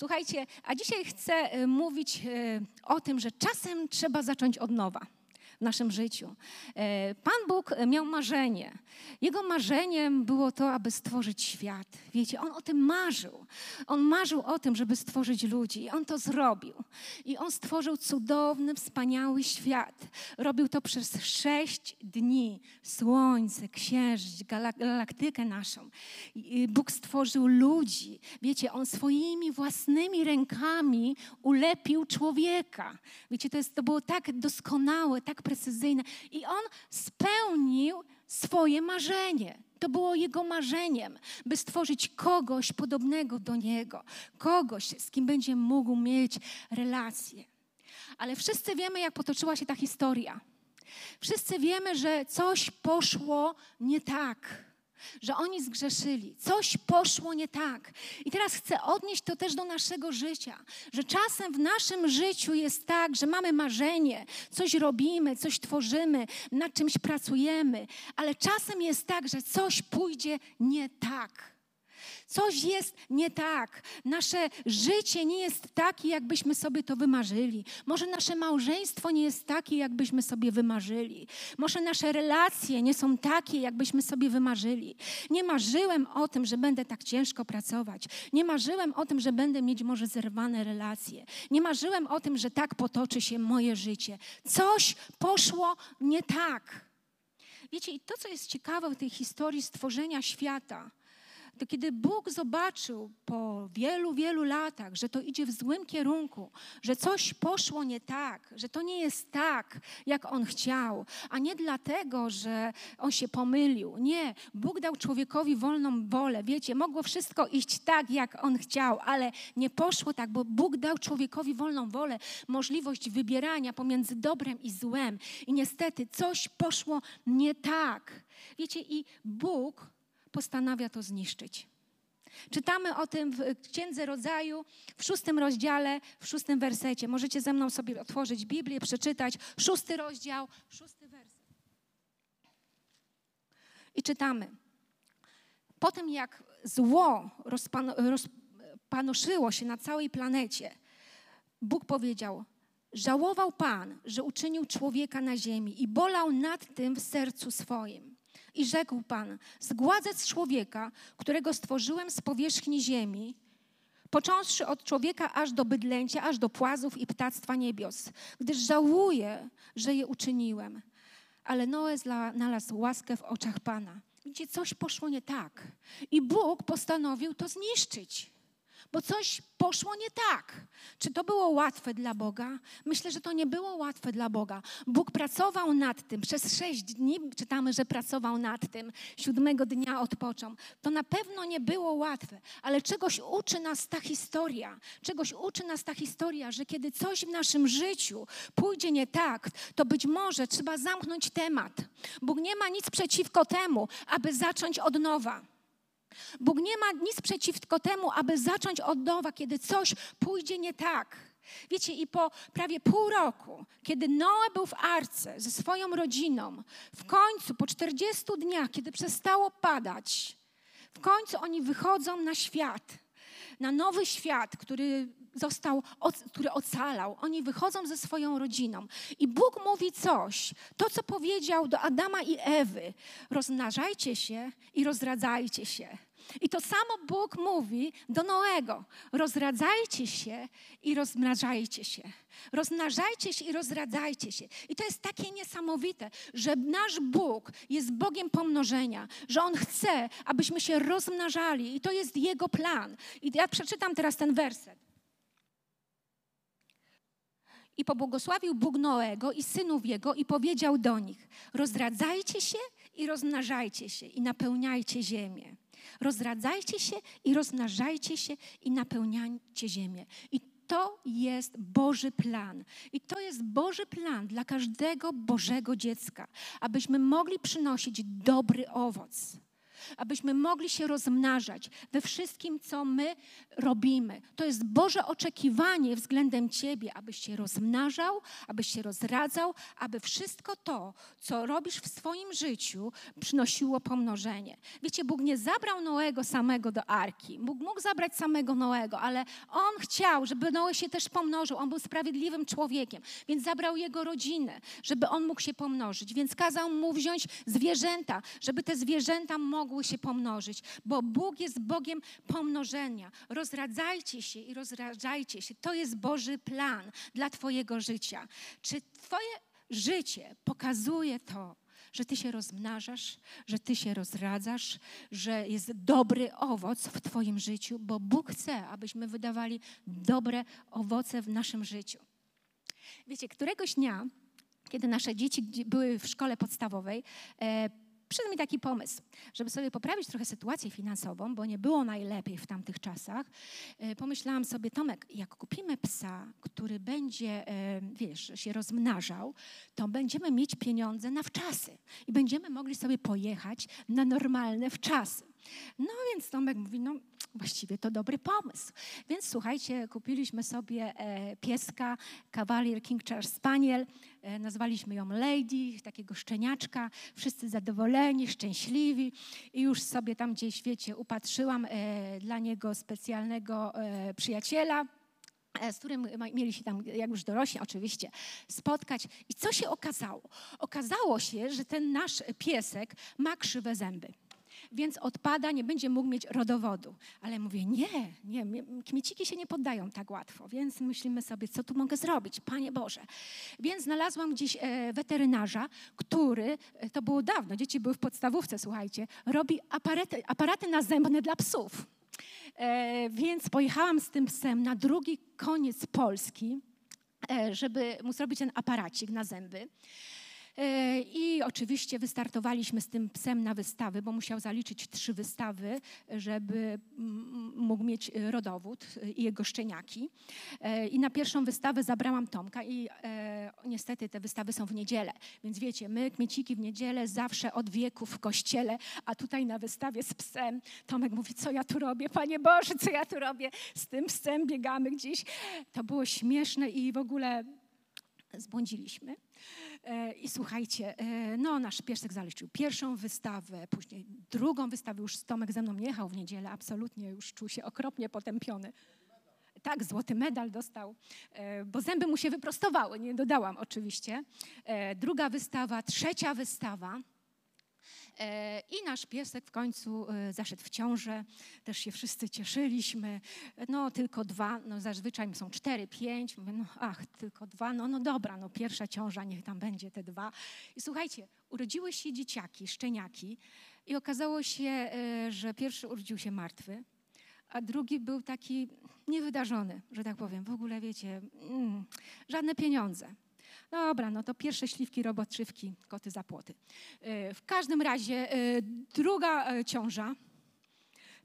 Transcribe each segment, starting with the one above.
Słuchajcie, a dzisiaj chcę y, mówić y, o tym, że czasem trzeba zacząć od nowa w naszym życiu. E, Pan Bóg miał marzenie. Jego marzeniem było to, aby stworzyć świat. Wiecie, on o tym marzył. On marzył o tym, żeby stworzyć ludzi. I on to zrobił. I on stworzył cudowny, wspaniały świat. Robił to przez sześć dni. Słońce, księżyc, galaktykę naszą. Bóg stworzył ludzi. Wiecie, on swoimi własnymi rękami ulepił człowieka. Wiecie, to, jest, to było tak doskonałe, tak precyzyjne. I on spełnił swoje marzenie. To było jego marzeniem, by stworzyć kogoś podobnego do niego, kogoś, z kim będzie mógł mieć relację. Ale wszyscy wiemy, jak potoczyła się ta historia. Wszyscy wiemy, że coś poszło nie tak że oni zgrzeszyli, coś poszło nie tak. I teraz chcę odnieść to też do naszego życia, że czasem w naszym życiu jest tak, że mamy marzenie, coś robimy, coś tworzymy, nad czymś pracujemy, ale czasem jest tak, że coś pójdzie nie tak. Coś jest nie tak. Nasze życie nie jest takie, jakbyśmy sobie to wymarzyli. Może nasze małżeństwo nie jest takie, jakbyśmy sobie wymarzyli. Może nasze relacje nie są takie, jakbyśmy sobie wymarzyli. Nie marzyłem o tym, że będę tak ciężko pracować. Nie marzyłem o tym, że będę mieć może zerwane relacje. Nie marzyłem o tym, że tak potoczy się moje życie. Coś poszło nie tak. Wiecie, i to, co jest ciekawe w tej historii stworzenia świata, to kiedy Bóg zobaczył po wielu, wielu latach, że to idzie w złym kierunku, że coś poszło nie tak, że to nie jest tak, jak On chciał, a nie dlatego, że On się pomylił. Nie, Bóg dał człowiekowi wolną wolę. Wiecie, mogło wszystko iść tak, jak On chciał, ale nie poszło tak, bo Bóg dał człowiekowi wolną wolę, możliwość wybierania pomiędzy dobrem i złem. I niestety coś poszło nie tak. Wiecie, i Bóg postanawia to zniszczyć. Czytamy o tym w Księdze Rodzaju, w szóstym rozdziale, w szóstym wersecie. Możecie ze mną sobie otworzyć Biblię, przeczytać szósty rozdział, szósty werset. I czytamy. Po tym, jak zło rozpanoszyło się na całej planecie, Bóg powiedział: Żałował Pan, że uczynił człowieka na ziemi i bolał nad tym w sercu swoim. I rzekł Pan: Zgładzę z człowieka, którego stworzyłem z powierzchni ziemi, począwszy od człowieka aż do bydlęcia, aż do płazów i ptactwa niebios, gdyż żałuję, że je uczyniłem. Ale Noe znalazł łaskę w oczach Pana. Gdzie coś poszło nie tak. I Bóg postanowił to zniszczyć bo coś poszło nie tak. Czy to było łatwe dla Boga? Myślę, że to nie było łatwe dla Boga. Bóg pracował nad tym. Przez sześć dni czytamy, że pracował nad tym. Siódmego dnia odpoczął. To na pewno nie było łatwe, ale czegoś uczy nas ta historia. Czegoś uczy nas ta historia, że kiedy coś w naszym życiu pójdzie nie tak, to być może trzeba zamknąć temat. Bóg nie ma nic przeciwko temu, aby zacząć od nowa. Bóg nie ma nic przeciwko temu, aby zacząć od nowa, kiedy coś pójdzie nie tak. Wiecie, i po prawie pół roku, kiedy Noe był w arce ze swoją rodziną, w końcu po 40 dniach, kiedy przestało padać, w końcu oni wychodzą na świat, na nowy świat, który został, który ocalał. Oni wychodzą ze swoją rodziną. I Bóg mówi coś, to co powiedział do Adama i Ewy: rozmnażajcie się i rozradzajcie się. I to samo Bóg mówi do Noego: rozradzajcie się i rozmnażajcie się. Rozmnażajcie się i rozradzajcie się. I to jest takie niesamowite, że nasz Bóg jest Bogiem pomnożenia, że On chce, abyśmy się rozmnażali i to jest Jego plan. I ja przeczytam teraz ten werset. I pobłogosławił Bóg Noego i synów jego i powiedział do nich: Rozradzajcie się i rozmnażajcie się i napełniajcie ziemię. Rozradzajcie się i rozmnażajcie się i napełniajcie ziemię. I to jest Boży plan. I to jest Boży plan dla każdego Bożego dziecka, abyśmy mogli przynosić dobry owoc. Abyśmy mogli się rozmnażać we wszystkim, co my robimy. To jest Boże oczekiwanie względem Ciebie, abyś się rozmnażał, abyś się rozradzał, aby wszystko to, co robisz w swoim życiu, przynosiło pomnożenie. Wiecie, Bóg nie zabrał Noego samego do arki. Bóg mógł zabrać samego Noego, ale On chciał, żeby Noe się też pomnożył. On był sprawiedliwym człowiekiem, więc zabrał jego rodzinę, żeby on mógł się pomnożyć. Więc kazał mu wziąć zwierzęta, żeby te zwierzęta mogły się pomnożyć, bo Bóg jest Bogiem pomnożenia. Rozradzajcie się i rozradzajcie się. To jest Boży plan dla Twojego życia. Czy Twoje życie pokazuje to, że Ty się rozmnażasz, że Ty się rozradzasz, że jest dobry owoc w Twoim życiu, bo Bóg chce, abyśmy wydawali dobre owoce w naszym życiu. Wiecie, któregoś dnia, kiedy nasze dzieci były w szkole podstawowej, e, przyszedł mi taki pomysł, żeby sobie poprawić trochę sytuację finansową, bo nie było najlepiej w tamtych czasach. E, pomyślałam sobie, Tomek, jak kupimy psa, który będzie, e, wiesz, się rozmnażał, to będziemy mieć pieniądze na wczasy i będziemy mogli sobie pojechać na normalne wczasy. No więc Tomek mówi, no właściwie to dobry pomysł. Więc słuchajcie, kupiliśmy sobie e, pieska, Cavalier King Charles Spaniel, e, nazwaliśmy ją Lady, takiego szczeniaczka, wszyscy zadowoleni, szczęśliwi i już sobie tam gdzieś, wiecie, upatrzyłam e, dla niego specjalnego przyjaciela, z którym mieli się tam, jak już dorośli oczywiście, spotkać. I co się okazało? Okazało się, że ten nasz piesek ma krzywe zęby więc odpada, nie będzie mógł mieć rodowodu. Ale mówię, nie, nie, kmieciki się nie poddają tak łatwo, więc myślimy sobie, co tu mogę zrobić, Panie Boże. Więc znalazłam gdzieś e, weterynarza, który, e, to było dawno, dzieci były w podstawówce, słuchajcie, robi aparaty, aparaty nazębne dla psów. E, więc pojechałam z tym psem na drugi koniec Polski, żeby mu zrobić ten aparacik na zęby. E, I oczywiście wystartowaliśmy z tym psem na wystawy, bo musiał zaliczyć trzy wystawy, żeby mógł mieć rodowód i jego szczeniaki. E, I na pierwszą wystawę zabrałam Tomka i e, niestety te wystawy są w niedzielę. Więc wiecie, my kmieciki w niedzielę zawsze od wieków w kościele, a tutaj na wystawie z psem. Tomek mówi, co ja tu robię? Panie Boże, co ja tu robię? Z tym psem biegamy gdzieś. To było śmieszne i w ogóle zbłądziliśmy. E, I słuchajcie, e, no nasz piesek zaliczył pierwszą wystawę, później drugą wystawę, już Tomek ze mną jechał w niedzielę, absolutnie już czuł się okropnie potępiony. Tak, złoty medal dostał, e, bo zęby mu się wyprostowały, nie dodałam oczywiście. Druga wystawa, trzecia wystawa. E, I nasz piesek w końcu e, zaszedł w ciążę, też się wszyscy cieszyliśmy. No tylko dwa, no zazwyczaj są cztery, pięć. Mówię, no ach, tylko dwa, no, no dobra, no pierwsza ciąża, niech tam będzie te dwa. I słuchajcie, urodziły się dzieciaki, szczeniaki i okazało się, e, że pierwszy urodził się martwy, a drugi był taki niewydarzony, że tak powiem. W ogóle wiecie, mm, żadne pieniądze. Dobra, no to pierwsze śliwki, robotrzywki, koty za płoty. E, w każdym razie e, druga e, ciąża.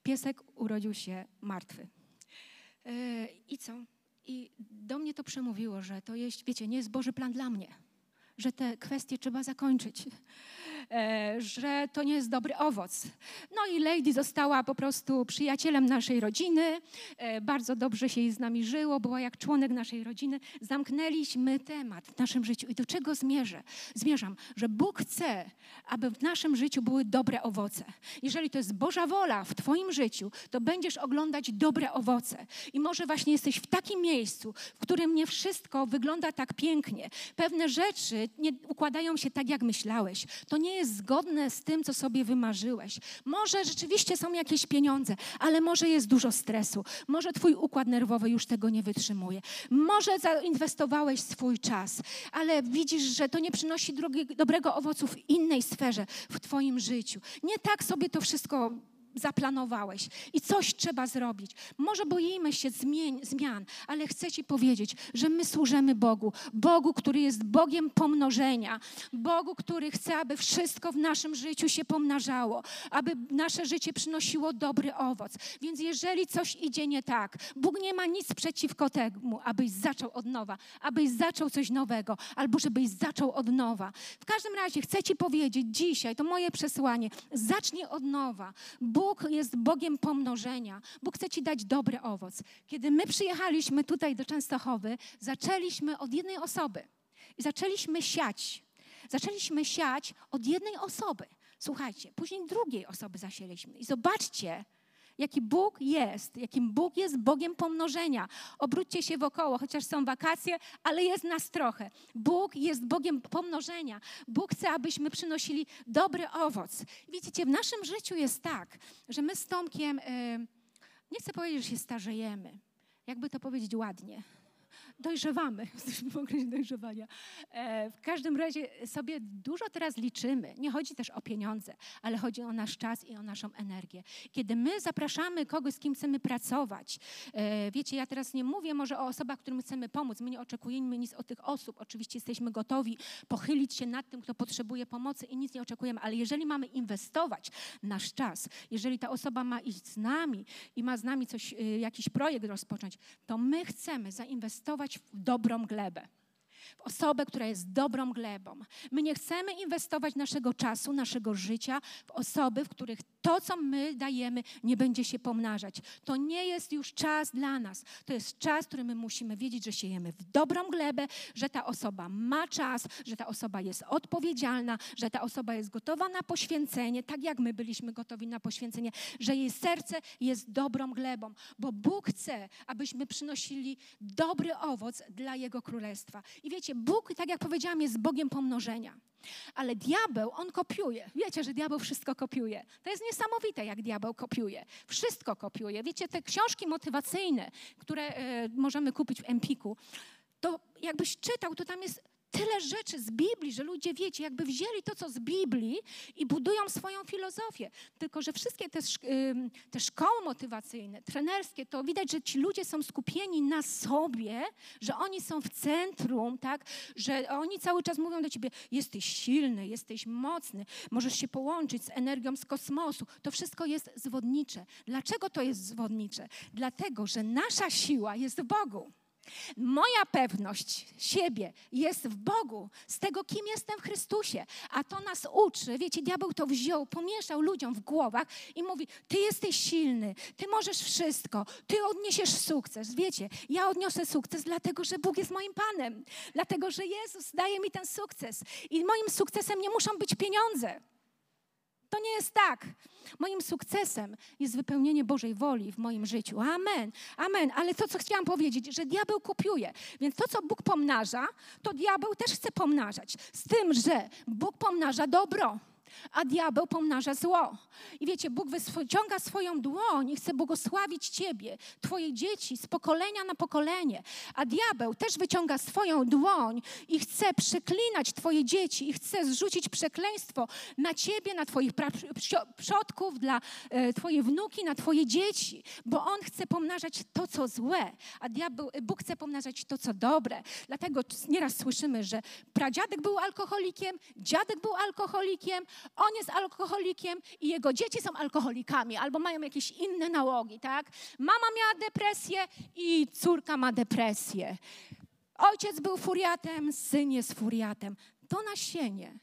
Piesek urodził się martwy. I co? I do mnie to przemówiło, że to jest, wiecie, nie jest Boży plan dla mnie, że te kwestie trzeba zakończyć. E, że to nie jest dobry owoc. No i Lady została po prostu przyjacielem naszej rodziny, e, bardzo dobrze się jej z nami żyło, była jak członek naszej rodziny. Zamknęliśmy temat w naszym życiu. I do czego zmierzę? Zmierzam, że Bóg chce, aby w naszym życiu były dobre owoce. Jeżeli to jest Boża wola w Twoim życiu, to będziesz oglądać dobre owoce. I może właśnie jesteś w takim miejscu, w którym nie wszystko wygląda tak pięknie. Pewne rzeczy nie układają się tak, jak myślałeś. To nie jest zgodne z tym, co sobie wymarzyłeś. Może rzeczywiście są jakieś pieniądze, ale może jest dużo stresu. Może twój układ nerwowy już tego nie wytrzymuje. Może zainwestowałeś swój czas, ale widzisz, że to nie przynosi drogi, dobrego owocu w innej sferze w twoim życiu. Nie tak sobie to wszystko zaplanowałeś i coś trzeba zrobić. Może boimy się zmień, zmian, ale chcę Ci powiedzieć, że my służymy Bogu. Bogu, który jest Bogiem pomnożenia. Bogu, który chce, aby wszystko w naszym życiu się pomnażało, aby nasze życie przynosiło dobry owoc. Więc jeżeli coś idzie nie tak, Bóg nie ma nic przeciwko temu, abyś zaczął od nowa, abyś zaczął coś nowego, albo żebyś zaczął od nowa. W każdym razie chcę Ci powiedzieć dzisiaj, to moje przesłanie, zacznij od nowa. Bóg jest Bogiem pomnożenia. Bóg chce Ci dać dobry owoc. Kiedy my przyjechaliśmy tutaj do Częstochowy, zaczęliśmy od jednej osoby i zaczęliśmy siać. Zaczęliśmy siać od jednej osoby. Słuchajcie, później drugiej osoby zasieliśmy. I zobaczcie, jaki Bóg jest, jakim Bóg jest Bogiem pomnożenia. Obróćcie się wokoło, chociaż są wakacje, ale jest nas trochę. Bóg jest Bogiem pomnożenia. Bóg chce, abyśmy przynosili dobry owoc. Widzicie, w naszym życiu jest tak, że my z Tomkiem, yy, nie chcę powiedzieć, że się starzejemy, jakby to powiedzieć ładnie dojrzewamy, jesteśmy w okresie dojrzewania. E, w każdym razie sobie dużo teraz liczymy. Nie chodzi też o pieniądze, ale chodzi o nasz czas i o naszą energię. Kiedy my zapraszamy kogoś, z kim chcemy pracować, e, wiecie, ja teraz nie mówię może o osobach, którym chcemy pomóc. My nie oczekujemy nic od tych osób. Oczywiście jesteśmy gotowi pochylić się nad tym, kto potrzebuje pomocy i nic nie oczekujemy, ale jeżeli mamy inwestować nasz czas, jeżeli ta osoba ma iść z nami i ma z nami coś, y, jakiś projekt rozpocząć, to my chcemy zainwestować inwestować w dobrą glebę w osobę, która jest dobrą glebą. My nie chcemy inwestować naszego czasu, naszego życia w osoby, w których to, co my dajemy, nie będzie się pomnażać. To nie jest już czas dla nas. To jest czas, który my musimy wiedzieć, że siejemy w dobrą glebę, że ta osoba ma czas, że ta osoba jest odpowiedzialna, że ta osoba jest gotowa na poświęcenie, tak jak my byliśmy gotowi na poświęcenie, że jej serce jest dobrą glebą, bo Bóg chce, abyśmy przynosili dobry owoc dla Jego Królestwa. I wiecie, Bóg, tak jak powiedziałam, jest Bogiem pomnożenia. Ale diabeł, on kopiuje. Wiecie, że diabeł wszystko kopiuje. To jest niesamowite, jak diabeł kopiuje. Wszystko kopiuje. Wiecie, te książki motywacyjne, które e, możemy kupić w Empiku, to jakbyś czytał, to tam jest tyle rzeczy z Biblii, że ludzie, wiecie, jakby wzięli to, co z Biblii i budują swoją filozofię. Tylko, że wszystkie te, te szkoły motywacyjne, trenerskie, to widać, że ci ludzie są skupieni na sobie, że oni są w centrum, tak? Że oni cały czas mówią do ciebie, jesteś silny, jesteś mocny, możesz się połączyć z energią z kosmosu. To wszystko jest zwodnicze. Dlaczego to jest zwodnicze? Dlatego, że nasza siła jest w Bogu. Moja pewność siebie jest w Bogu, z tego, kim jestem w Chrystusie. A to nas uczy, wiecie, diabeł to wziął, pomieszał ludziom w głowach i mówi: Ty jesteś silny, ty możesz wszystko, ty odniesiesz sukces. Wiecie, ja odniosę sukces, dlatego że Bóg jest moim Panem, dlatego że Jezus daje mi ten sukces. I moim sukcesem nie muszą być pieniądze. To nie jest tak. Moim sukcesem jest wypełnienie Bożej woli w moim życiu. Amen. Amen. Ale to, co chciałam powiedzieć, że diabeł kopiuje. Więc to, co Bóg pomnaża, to diabeł też chce pomnażać. Z tym, że Bóg pomnaża dobro a diabeł pomnaża zło. I wiecie, Bóg wyciąga swoją dłoń i chce błogosławić ciebie, twoje dzieci z pokolenia na pokolenie, a diabeł też wyciąga swoją dłoń i chce przeklinać twoje dzieci i chce zrzucić przekleństwo na ciebie, na twoich przodków, dla e, twoje wnuki, na twoje dzieci, bo on chce pomnażać to, co złe, a diabeł, Bóg chce pomnażać to, co dobre. Dlatego nieraz słyszymy, że pradziadek był alkoholikiem, dziadek był alkoholikiem, on jest alkoholikiem i jego dzieci są alkoholikami albo mają jakieś inne nałogi, tak? Mama miała depresję i córka ma depresję. Ojciec był furiatem, syn jest furiatem. To nasienie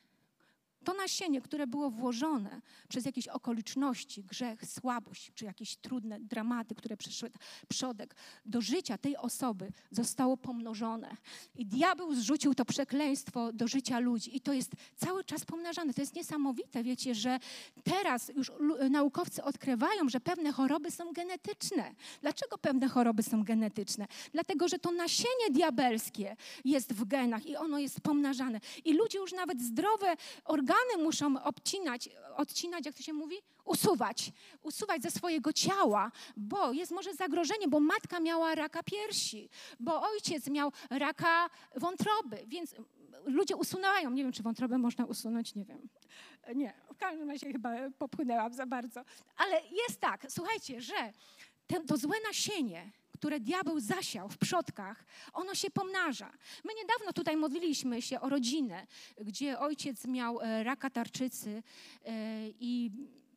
to nasienie, które było włożone przez jakieś okoliczności, grzech, słabość, czy jakieś trudne dramaty, które przyszły przodek do życia tej osoby, zostało pomnożone. I diabeł zrzucił to przekleństwo do życia ludzi. I to jest cały czas pomnażane. To jest niesamowite, wiecie, że teraz już naukowcy odkrywają, że pewne choroby są genetyczne. Dlaczego pewne choroby są genetyczne? Dlatego, że to nasienie diabelskie jest w genach i ono jest pomnażane. I ludzie już nawet zdrowe organy, organy muszą obcinać, odcinać, jak to się mówi? Usuwać. Usuwać ze swojego ciała, bo jest może zagrożenie, bo matka miała raka piersi, bo ojciec miał raka wątroby, więc ludzie usuwają. Nie wiem, czy wątrobę można usunąć, nie wiem. Nie, w każdym razie chyba popłynęłam za bardzo. Ale jest tak, słuchajcie, że to złe nasienie, które diabeł zasiał w przodkach, ono się pomnaża. My niedawno tutaj modliliśmy się o rodzinę, gdzie ojciec miał e, raka tarczycy e, i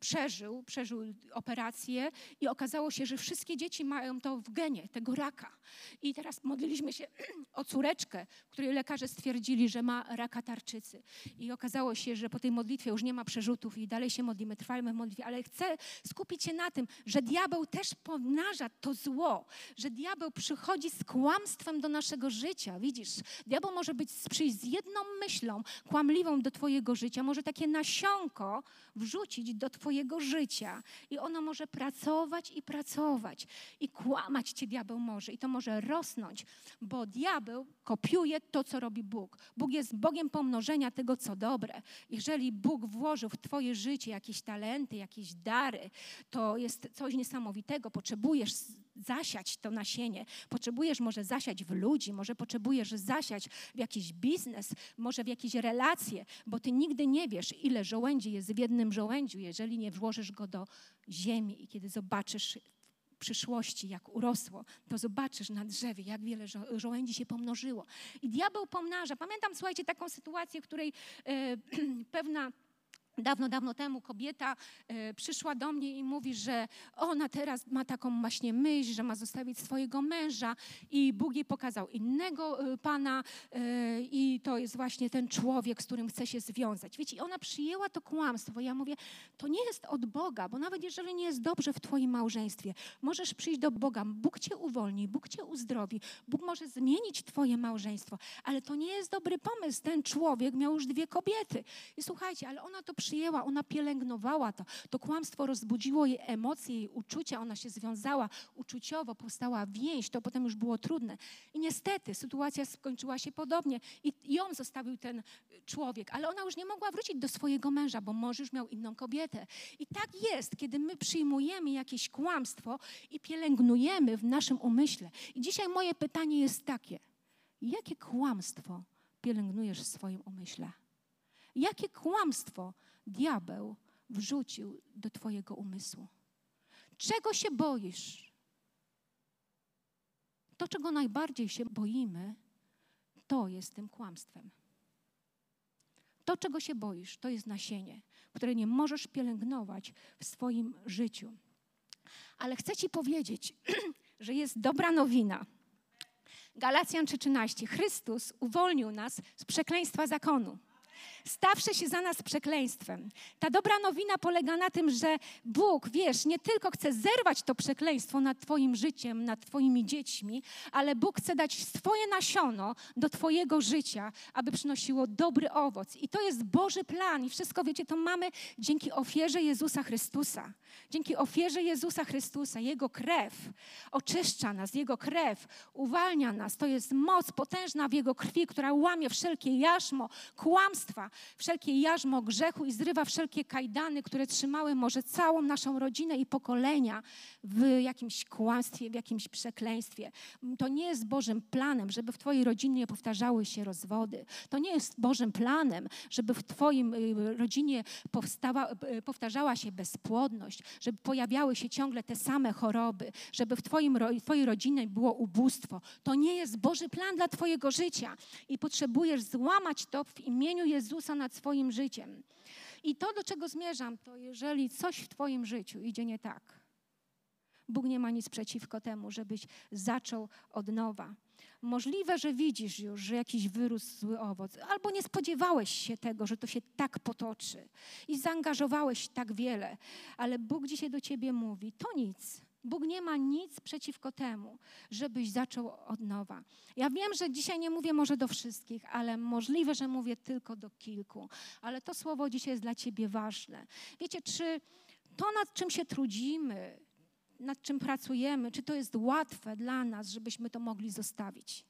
przeżył, przeżył operację i okazało się, że wszystkie dzieci mają to w genie, tego raka. I teraz modliliśmy się o córeczkę, której lekarze stwierdzili, że ma raka tarczycy. I okazało się, że po tej modlitwie już nie ma przerzutów i dalej się modlimy, trwajmy w modlitwie. Ale chcę skupić się na tym, że diabeł też pomnaża to zło, że diabeł przychodzi z kłamstwem do naszego życia. Widzisz, diabeł może być, przyjść z jedną myślą kłamliwą do twojego życia, może takie nasionko wrzucić do twojego Twojego życia i ono może pracować i pracować. I kłamać Cię diabeł może i to może rosnąć, bo diabeł kopiuje to, co robi Bóg. Bóg jest Bogiem pomnożenia tego, co dobre. Jeżeli Bóg włożył w Twoje życie jakieś talenty, jakieś dary, to jest coś niesamowitego. Potrzebujesz zasiać to nasienie. Potrzebujesz może zasiać w ludzi, może potrzebujesz zasiać w jakiś biznes, może w jakieś relacje, bo ty nigdy nie wiesz, ile żołędzi jest w jednym żołędziu, jeżeli nie włożysz go do ziemi i kiedy zobaczysz w przyszłości, jak urosło, to zobaczysz na drzewie, jak wiele żo żołędzi się pomnożyło. I diabeł pomnaża. Pamiętam, słuchajcie, taką sytuację, w której e, pewna Dawno, dawno temu kobieta e, przyszła do mnie i mówi, że ona teraz ma taką właśnie myśl, że ma zostawić swojego męża i Bóg jej pokazał innego e, pana e, i to jest właśnie ten człowiek, z którym chce się związać. Wiecie, i ona przyjęła to kłamstwo. Ja mówię, to nie jest od Boga, bo nawet jeżeli nie jest dobrze w twoim małżeństwie, możesz przyjść do Boga, Bóg cię uwolni, Bóg cię uzdrowi, Bóg może zmienić twoje małżeństwo, ale to nie jest dobry pomysł. Ten człowiek miał już dwie kobiety. I słuchajcie, ale ona to przyjęła, ona pielęgnowała to. To kłamstwo rozbudziło jej emocje, jej uczucia, ona się związała uczuciowo, powstała więź, to potem już było trudne. I niestety sytuacja skończyła się podobnie i ją zostawił ten człowiek, ale ona już nie mogła wrócić do swojego męża, bo mąż już miał inną kobietę. I tak jest, kiedy my przyjmujemy jakieś kłamstwo i pielęgnujemy w naszym umyśle. I dzisiaj moje pytanie jest takie: jakie kłamstwo pielęgnujesz w swoim umyśle? Jakie kłamstwo diabeł wrzucił do Twojego umysłu? Czego się boisz? To, czego najbardziej się boimy, to jest tym kłamstwem. To, czego się boisz, to jest nasienie, które nie możesz pielęgnować w swoim życiu. Ale chcę Ci powiedzieć, że jest dobra nowina. Galacjan 3:13. Chrystus uwolnił nas z przekleństwa zakonu stawszy się za nas przekleństwem. Ta dobra nowina polega na tym, że Bóg, wiesz, nie tylko chce zerwać to przekleństwo nad Twoim życiem, nad Twoimi dziećmi, ale Bóg chce dać swoje nasiono do Twojego życia, aby przynosiło dobry owoc. I to jest Boży plan. I wszystko, wiecie, to mamy dzięki ofierze Jezusa Chrystusa. Dzięki ofierze Jezusa Chrystusa, Jego krew oczyszcza nas, Jego krew uwalnia nas. To jest moc potężna w Jego krwi, która łamie wszelkie jarzmo, kłamstwa, wszelkie jarzmo grzechu i zrywa wszelkie kajdany, które trzymały może całą naszą rodzinę i pokolenia w jakimś kłamstwie, w jakimś przekleństwie. To nie jest Bożym planem, żeby w Twojej rodzinie powtarzały się rozwody. To nie jest Bożym planem, żeby w Twoim y, rodzinie powstała, y, powtarzała się bezpłodność, żeby pojawiały się ciągle te same choroby, żeby w twoim, Twojej rodzinie było ubóstwo. To nie jest Boży plan dla Twojego życia i potrzebujesz złamać to w imieniu Jezusa nad swoim życiem. I to, do czego zmierzam, to jeżeli coś w Twoim życiu idzie nie tak, Bóg nie ma nic przeciwko temu, żebyś zaczął od nowa. Możliwe, że widzisz już, że jakiś wyrósł zły owoc, albo nie spodziewałeś się tego, że to się tak potoczy i zaangażowałeś tak wiele, ale Bóg dzisiaj do ciebie mówi: to nic. Bóg nie ma nic przeciwko temu, żebyś zaczął od nowa. Ja wiem, że dzisiaj nie mówię może do wszystkich, ale możliwe, że mówię tylko do kilku. Ale to słowo dzisiaj jest dla ciebie ważne. Wiecie, czy to, nad czym się trudzimy, nad czym pracujemy, czy to jest łatwe dla nas, żebyśmy to mogli zostawić?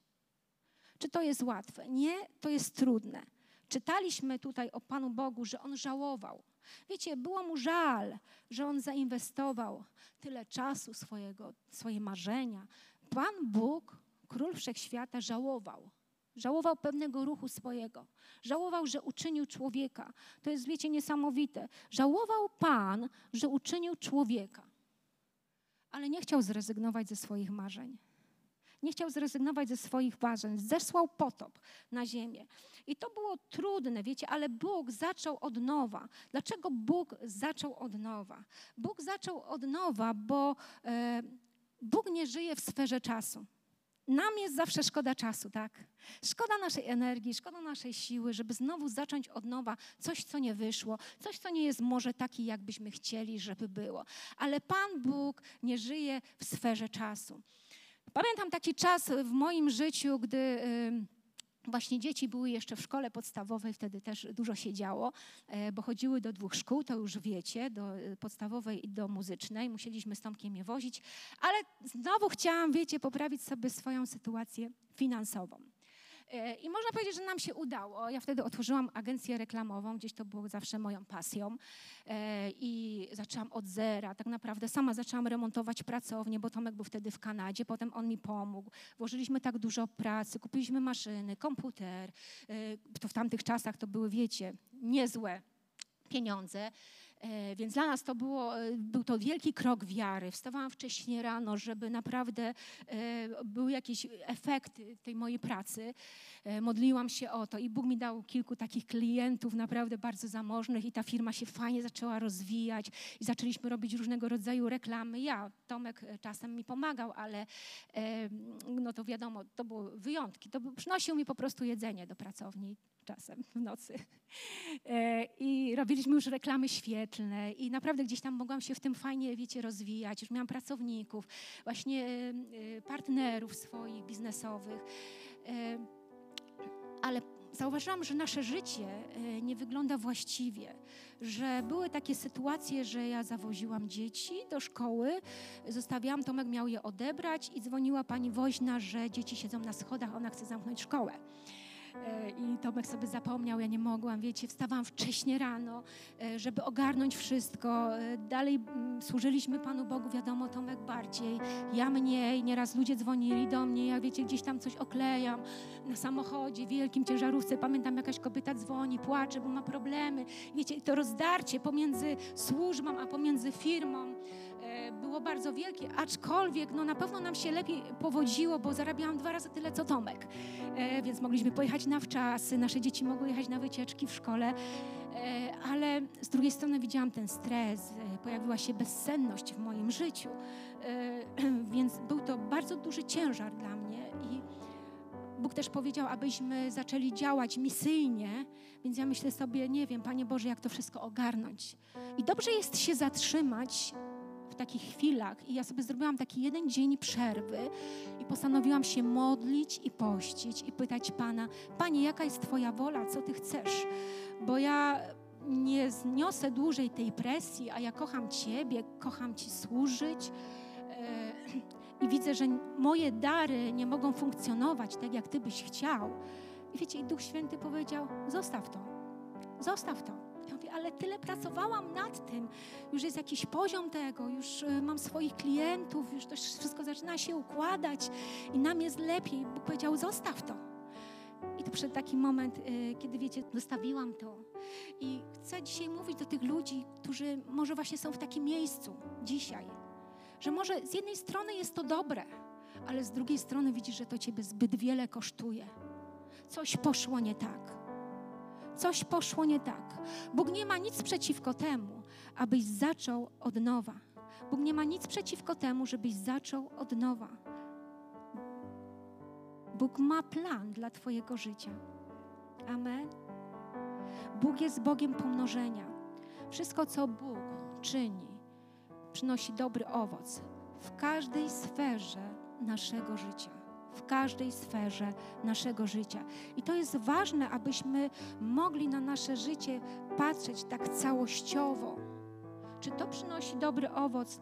Czy to jest łatwe? Nie, to jest trudne. Czytaliśmy tutaj o Panu Bogu, że On żałował. Wiecie, było mu żal, że On zainwestował tyle czasu swojego, swoje marzenia. Pan Bóg, Król Wszechświata, żałował, Żałował pewnego ruchu swojego. Żałował, że uczynił człowieka. To jest, wiecie, niesamowite. Żałował Pan, że uczynił człowieka. Ale nie chciał zrezygnować ze swoich marzeń. Nie chciał zrezygnować ze swoich marzeń. Zesłał potop na ziemię. I to było trudne, wiecie, ale Bóg zaczął od nowa. Dlaczego Bóg zaczął od nowa? Bóg zaczął od nowa, bo e, Bóg nie żyje w sferze czasu. Nam jest zawsze szkoda czasu, tak? Szkoda naszej energii, szkoda naszej siły, żeby znowu zacząć od nowa coś, co nie wyszło, coś, co nie jest może taki, jakbyśmy chcieli, żeby było. Ale Pan Bóg nie żyje w sferze czasu. Pamiętam taki czas w moim życiu, gdy. Yy, Właśnie dzieci były jeszcze w szkole podstawowej, wtedy też dużo się działo, e, bo chodziły do dwóch szkół, to już wiecie, do e, podstawowej i do muzycznej. Musieliśmy z Tomkiem je wozić, ale znowu chciałam, wiecie, poprawić sobie swoją sytuację finansową. E, I można powiedzieć, że nam się udało. Ja wtedy otworzyłam agencję reklamową, gdzieś to było zawsze moją pasją. E, I zaczęłam od zera. Tak naprawdę sama zaczęłam remontować pracownię, bo Tomek był wtedy w Kanadzie, potem on mi pomógł. Włożyliśmy tak dużo pracy, kupiliśmy maszyny, komputer. E, to w tamtych czasach to były, wiecie, niezłe pieniądze. E, więc dla nas to było, e, był to wielki krok wiary. Wstawałam wcześniej rano, żeby naprawdę e, były jakieś efekty tej mojej pracy. Modliłam się o to i Bóg mi dał kilku takich klientów naprawdę bardzo zamożnych i ta firma się fajnie zaczęła rozwijać i zaczęliśmy robić różnego rodzaju reklamy. Ja, Tomek czasem mi pomagał, ale no to wiadomo, to były wyjątki. To przynosił mi po prostu jedzenie do pracowni czasem w nocy. E, I robiliśmy już reklamy świetlne i naprawdę gdzieś tam mogłam się w tym fajnie, wiecie, rozwijać. Już miałam pracowników, właśnie e, partnerów swoich biznesowych. E, ale zauważyłam, że nasze życie nie wygląda właściwie, że były takie sytuacje, że ja zawoziłam dzieci do szkoły, zostawiałam, Tomek miał je odebrać i dzwoniła pani woźna, że dzieci siedzą na schodach, ona chce zamknąć szkołę. E, i Tomek sobie zapomniał, ja nie mogłam, wiecie, wstawałam wcześnie rano, e, żeby ogarnąć wszystko. E, dalej mm, służyliśmy Panu Bogu, wiadomo, Tomek bardziej, ja mniej, nieraz ludzie dzwonili do mnie, ja wiecie, gdzieś tam coś oklejam na samochodzie, wielkim ciężarówce, pamiętam jakaś kobieta dzwoni, płacze, bo ma problemy. Wiecie, to rozdarcie pomiędzy służbą, a pomiędzy firmą było bardzo wielkie, aczkolwiek no, na pewno nam się lepiej powodziło, bo zarabiałam dwa razy tyle co Tomek. E, więc mogliśmy pojechać na wczasy, nasze dzieci mogły jechać na wycieczki w szkole, e, ale z drugiej strony widziałam ten stres, e, pojawiła się bezsenność w moim życiu, więc był to bardzo duży ciężar dla mnie i Bóg też powiedział, abyśmy zaczęli działać misyjnie, więc ja myślę sobie, nie wiem, Panie Boże, jak to wszystko ogarnąć. I dobrze jest się zatrzymać takich chwilach i ja sobie zrobiłam taki jeden dzień przerwy i postanowiłam się modlić i pościć i pytać Pana, Panie, jaka jest Twoja wola, co Ty chcesz? Bo ja nie zniosę dłużej tej presji, a ja kocham Ciebie, kocham Ci służyć e, i widzę, że moje dary nie mogą funkcjonować tak, jak Ty byś chciał. I wiecie, i Duch Święty powiedział, zostaw to, zostaw to ale tyle pracowałam nad tym. Już jest jakiś poziom tego, już e, mam swoich klientów, już to wszystko zaczyna się układać i nam jest lepiej. Bóg powiedział, zostaw to. I to przed taki moment, e, kiedy wiecie, zostawiłam to. I chcę dzisiaj mówić do tych ludzi, którzy może właśnie są w takim miejscu dzisiaj, że może z jednej strony jest to dobre, ale z drugiej strony widzisz, że to ciebie zbyt wiele kosztuje. Coś poszło nie tak coś poszło nie tak. Bóg nie ma nic przeciwko temu, abyś zaczął od nowa. Bóg nie ma nic przeciwko temu, żebyś zaczął od nowa. Bóg ma plan dla Twojego życia. Amen. Bóg jest Bogiem pomnożenia. Wszystko, co Bóg czyni, przynosi dobry owoc w każdej sferze naszego życia w każdej sferze naszego życia. I to jest ważne, abyśmy mogli na nasze życie patrzeć tak całościowo. Czy to przynosi dobry owoc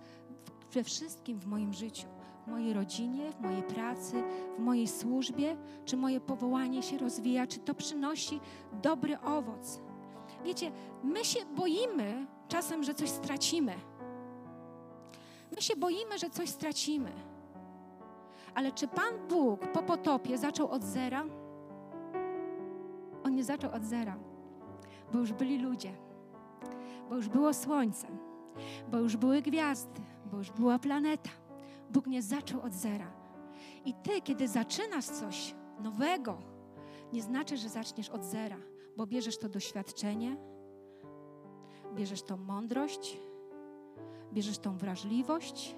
we wszystkim w moim życiu? W mojej rodzinie, w mojej pracy, w mojej służbie? Czy moje powołanie się rozwija? Czy to przynosi dobry owoc? Wiecie, my się boimy czasem, że coś stracimy. My się boimy, że coś stracimy. Ale czy Pan Bóg po potopie zaczął od zera? Pan nie zaczął od zera, bo już byli ludzie, bo już było słońce, bo już były gwiazdy, bo już była planeta. Bóg nie zaczął od zera. I ty, kiedy zaczynasz coś nowego, nie znaczy, że zaczniesz od zera, bo bierzesz to doświadczenie, bierzesz tą mądrość, bierzesz tą wrażliwość,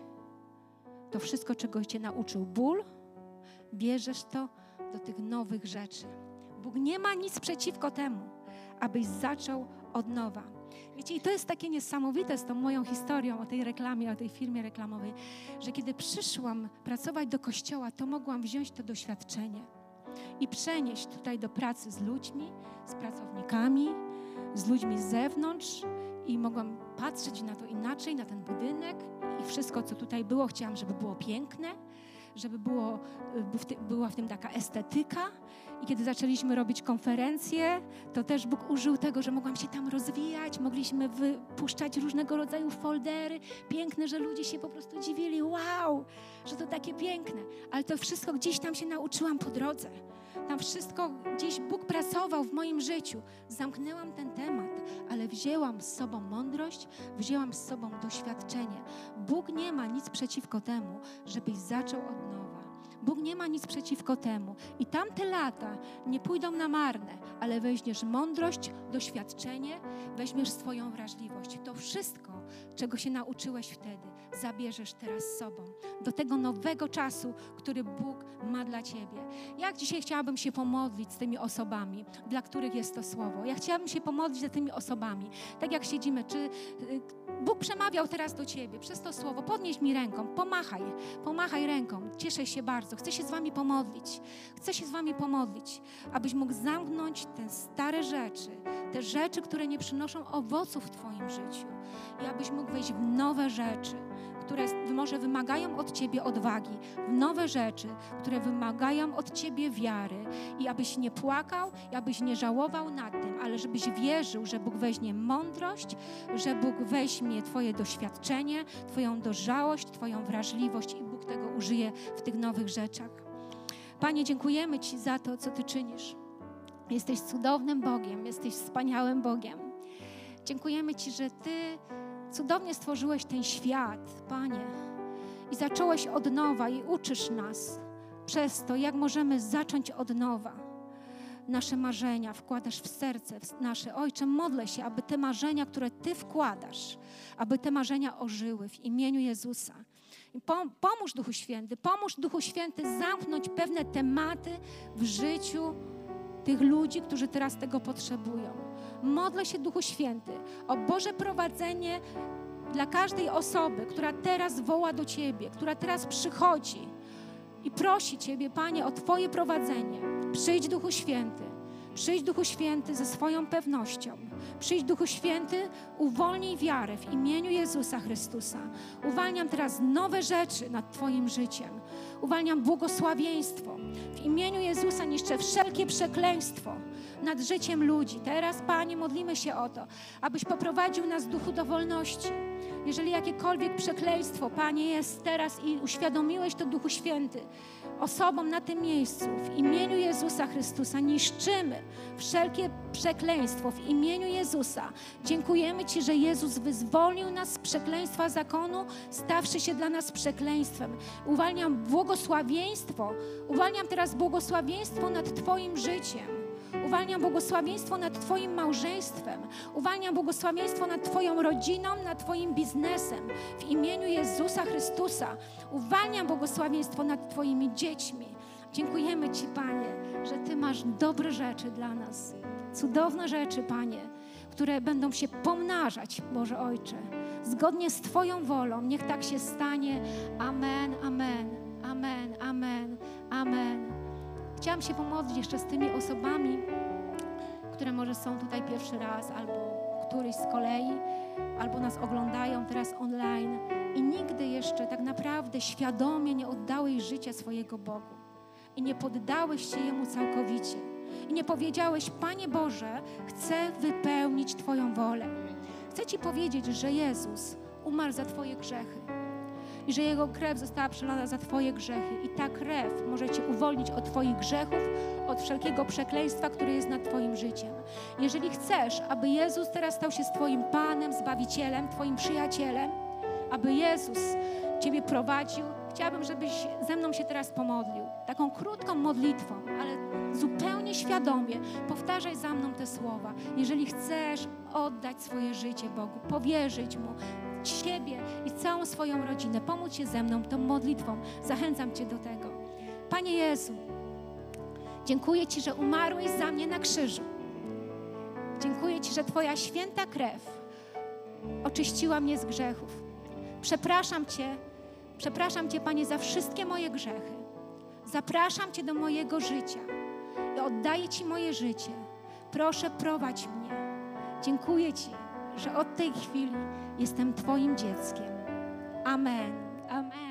to wszystko, czego Cię nauczył ból, bierzesz to do tych nowych rzeczy. Bóg nie ma nic przeciwko temu, abyś zaczął od nowa. Wiecie, i to jest takie niesamowite z tą moją historią o tej reklamie, o tej firmie reklamowej, że kiedy przyszłam pracować do kościoła, to mogłam wziąć to doświadczenie i przenieść tutaj do pracy z ludźmi, z pracownikami, z ludźmi z zewnątrz i mogłam patrzeć na to inaczej, na ten budynek wszystko, co tutaj było, chciałam, żeby było piękne, żeby było, y, była w tym taka estetyka. I kiedy zaczęliśmy robić konferencje, to też Bóg użył tego, że mogłam się tam rozwijać, mogliśmy wypuszczać różnego rodzaju foldery, piękne, że ludzie się po prostu dziwili, wow, że to takie piękne. Ale to wszystko gdzieś tam się nauczyłam po drodze. Tam wszystko gdzieś Bóg pracował w moim życiu. Zamknęłam ten temat, ale wzięłam z sobą mądrość, wzięłam z sobą doświadczenie. Bóg nie ma nic przeciwko temu, żebyś zaczął od nowa. Bóg nie ma nic przeciwko temu. I tamte lata nie pójdą na marne, ale weźmiesz mądrość, doświadczenie, weźmiesz swoją wrażliwość. To wszystko, czego się nauczyłeś wtedy, zabierzesz teraz sobą. Do tego nowego czasu, który Bóg ma dla Ciebie. Jak dzisiaj chciałabym się pomodlić z tymi osobami, dla których jest to słowo. Ja chciałabym się pomodlić za tymi osobami. Tak jak siedzimy, czy y, Bóg przemawiał teraz do Ciebie przez to słowo. Podnieś mi ręką, pomachaj, pomachaj ręką. Cieszę się bardzo. Chcę się z Wami pomodlić. Chcę się z Wami pomodlić, abyś mógł zamknąć te stare rzeczy, te rzeczy, które nie przynoszą owoców w Twoim życiu. I abyś mógł wejść w nowe rzeczy które może wymagają od Ciebie odwagi, w nowe rzeczy, które wymagają od Ciebie wiary i abyś nie płakał, i abyś nie żałował nad tym, ale żebyś wierzył, że Bóg weźmie mądrość, że Bóg weźmie Twoje doświadczenie, Twoją dojrzałość, Twoją wrażliwość i tego użyje w tych nowych rzeczach. Panie, dziękujemy Ci za to, co Ty czynisz. Jesteś cudownym Bogiem, jesteś wspaniałym Bogiem. Dziękujemy Ci, że Ty Cudownie stworzyłeś ten świat, Panie, i zacząłeś od nowa i uczysz nas przez to, jak możemy zacząć od nowa. Nasze marzenia wkładasz w serce nasze. Ojcze, modlę się, aby te marzenia, które Ty wkładasz, aby te marzenia ożyły w imieniu Jezusa. Pomóż Duchu Święty, pomóż Duchu Święty zamknąć pewne tematy w życiu tych ludzi, którzy teraz tego potrzebują. Modlę się, Duchu Święty, o Boże prowadzenie dla każdej osoby, która teraz woła do Ciebie, która teraz przychodzi i prosi Ciebie, Panie, o Twoje prowadzenie. Przyjdź, Duchu Święty. Przyjdź, Duchu Święty, ze swoją pewnością. Przyjdź, Duchu Święty, uwolnij wiarę w imieniu Jezusa Chrystusa. Uwalniam teraz nowe rzeczy nad Twoim życiem. Uwalniam błogosławieństwo. W imieniu Jezusa niszczę wszelkie przekleństwo nad życiem ludzi. Teraz, Panie, modlimy się o to, abyś poprowadził nas duchu do wolności. Jeżeli jakiekolwiek przekleństwo, Panie, jest teraz i uświadomiłeś to Duchu Święty osobom na tym miejscu, w imieniu Jezusa Chrystusa niszczymy wszelkie przekleństwo w imieniu Jezusa. Dziękujemy Ci, że Jezus wyzwolił nas z przekleństwa zakonu, stawszy się dla nas przekleństwem. Uwalniam błogosławieństwo, uwalniam teraz błogosławieństwo nad Twoim życiem. Uwalniam błogosławieństwo nad Twoim małżeństwem. Uwalniam błogosławieństwo nad Twoją rodziną, nad Twoim biznesem. W imieniu Jezusa Chrystusa uwalniam błogosławieństwo nad Twoimi dziećmi. Dziękujemy Ci, Panie, że Ty masz dobre rzeczy dla nas. Cudowne rzeczy, Panie, które będą się pomnażać, Boże Ojcze. Zgodnie z Twoją wolą, niech tak się stanie. Amen, amen, amen, amen, amen. Chciałam się pomodlić jeszcze z tymi osobami, które może są tutaj pierwszy raz, albo któryś z kolei, albo nas oglądają teraz online i nigdy jeszcze tak naprawdę świadomie nie oddałeś życia swojego Bogu i nie poddałeś się Jemu całkowicie i nie powiedziałeś, Panie Boże, chcę wypełnić Twoją wolę. Chcę Ci powiedzieć, że Jezus umarł za Twoje grzechy i że Jego krew została przelana za Twoje grzechy. I ta krew może Cię uwolnić od Twoich grzechów, od wszelkiego przekleństwa, które jest nad Twoim życiem. Jeżeli chcesz, aby Jezus teraz stał się Twoim Panem, Zbawicielem, Twoim przyjacielem, aby Jezus Ciebie prowadził, chciałabym, żebyś ze mną się teraz pomodlił. Taką krótką modlitwą, ale zupełnie świadomie powtarzaj za mną te słowa. Jeżeli chcesz oddać swoje życie Bogu, powierzyć Mu siebie i całą swoją rodzinę, pomóc się ze mną tą modlitwą, zachęcam Cię do tego. Panie Jezu, dziękuję Ci, że umarłeś za mnie na krzyżu. Dziękuję Ci, że Twoja święta krew oczyściła mnie z grzechów. Przepraszam Cię, przepraszam Cię, Panie, za wszystkie moje grzechy. Zapraszam Cię do mojego życia i oddaję Ci moje życie. Proszę, prowadź mnie. Dziękuję Ci, że od tej chwili jestem Twoim dzieckiem. Amen. Amen.